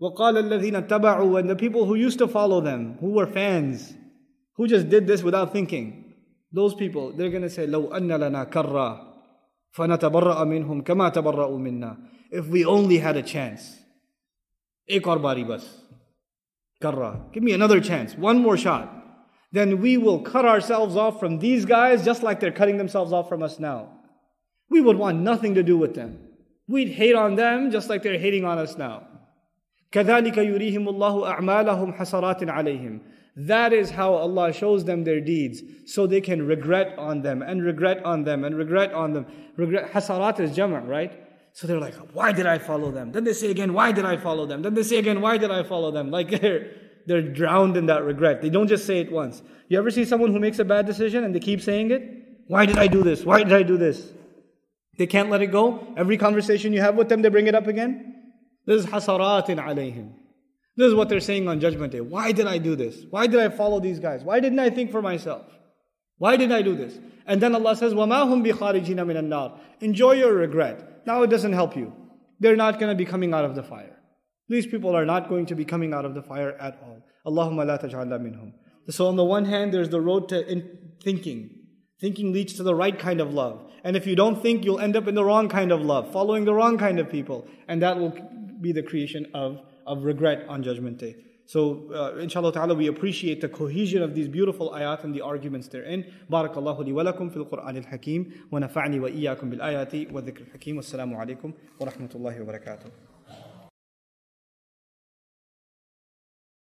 وَقَالَ الَّذِينَ اتَّبَعُوا And the people who used to follow them, who were fans, who just did this without thinking, those people, they're going to say, لَوْ أَنَّ لَنَا كَرَّةً فَنَتَبَرَّأَ مِنْهُمْ كَمَا تَبَرَّأُوا مِنَّا If we only had a chance. Ek aur bari bas. Karra. Give me another chance. One more shot. Then we will cut ourselves off from these guys just like they're cutting themselves off from us now. We would want nothing to do with them. We'd hate on them just like they're hating on us now. كذلك يريهم الله أعمالهم حسرات عليهم that is how Allah shows them their deeds so they can regret on them and regret on them and regret on them. Regret, hasarat is jama', right? So they're like, why did I follow them? Then they say again, why did I follow them? Then they say again, why did I follow them? Like they're, they're drowned in that regret. They don't just say it once. You ever see someone who makes a bad decision and they keep saying it? Why did I do this? Why did I do this? They can't let it go. Every conversation you have with them, they bring it up again. This is hasaratin alayhim. This is what they're saying on Judgment Day. Why did I do this? Why did I follow these guys? Why didn't I think for myself? Why did I do this? And then Allah says, وَمَا هُمْ بِخَارِجِينَ مِنَ النَّارِ Enjoy your regret. Now it doesn't help you. They're not going to be coming out of the fire. These people are not going to be coming out of the fire at all. Allahumma la taj'alna minhum. So on the one hand, there's the road to thinking. Thinking leads to the right kind of love. And if you don't think, you'll end up in the wrong kind of love, following the wrong kind of people. And that will be the creation of of regret on Judgment Day. So, uh, inshallah ta'ala, we appreciate the cohesion of these beautiful ayat and the arguments therein. Barakallahu li wa lakum fil Qur'an al-Hakim wa nafa'ni wa iyyakum bil ayati wa dhikr al-Hakim. Wassalamu alaikum wa rahmatullahi wa barakatuh.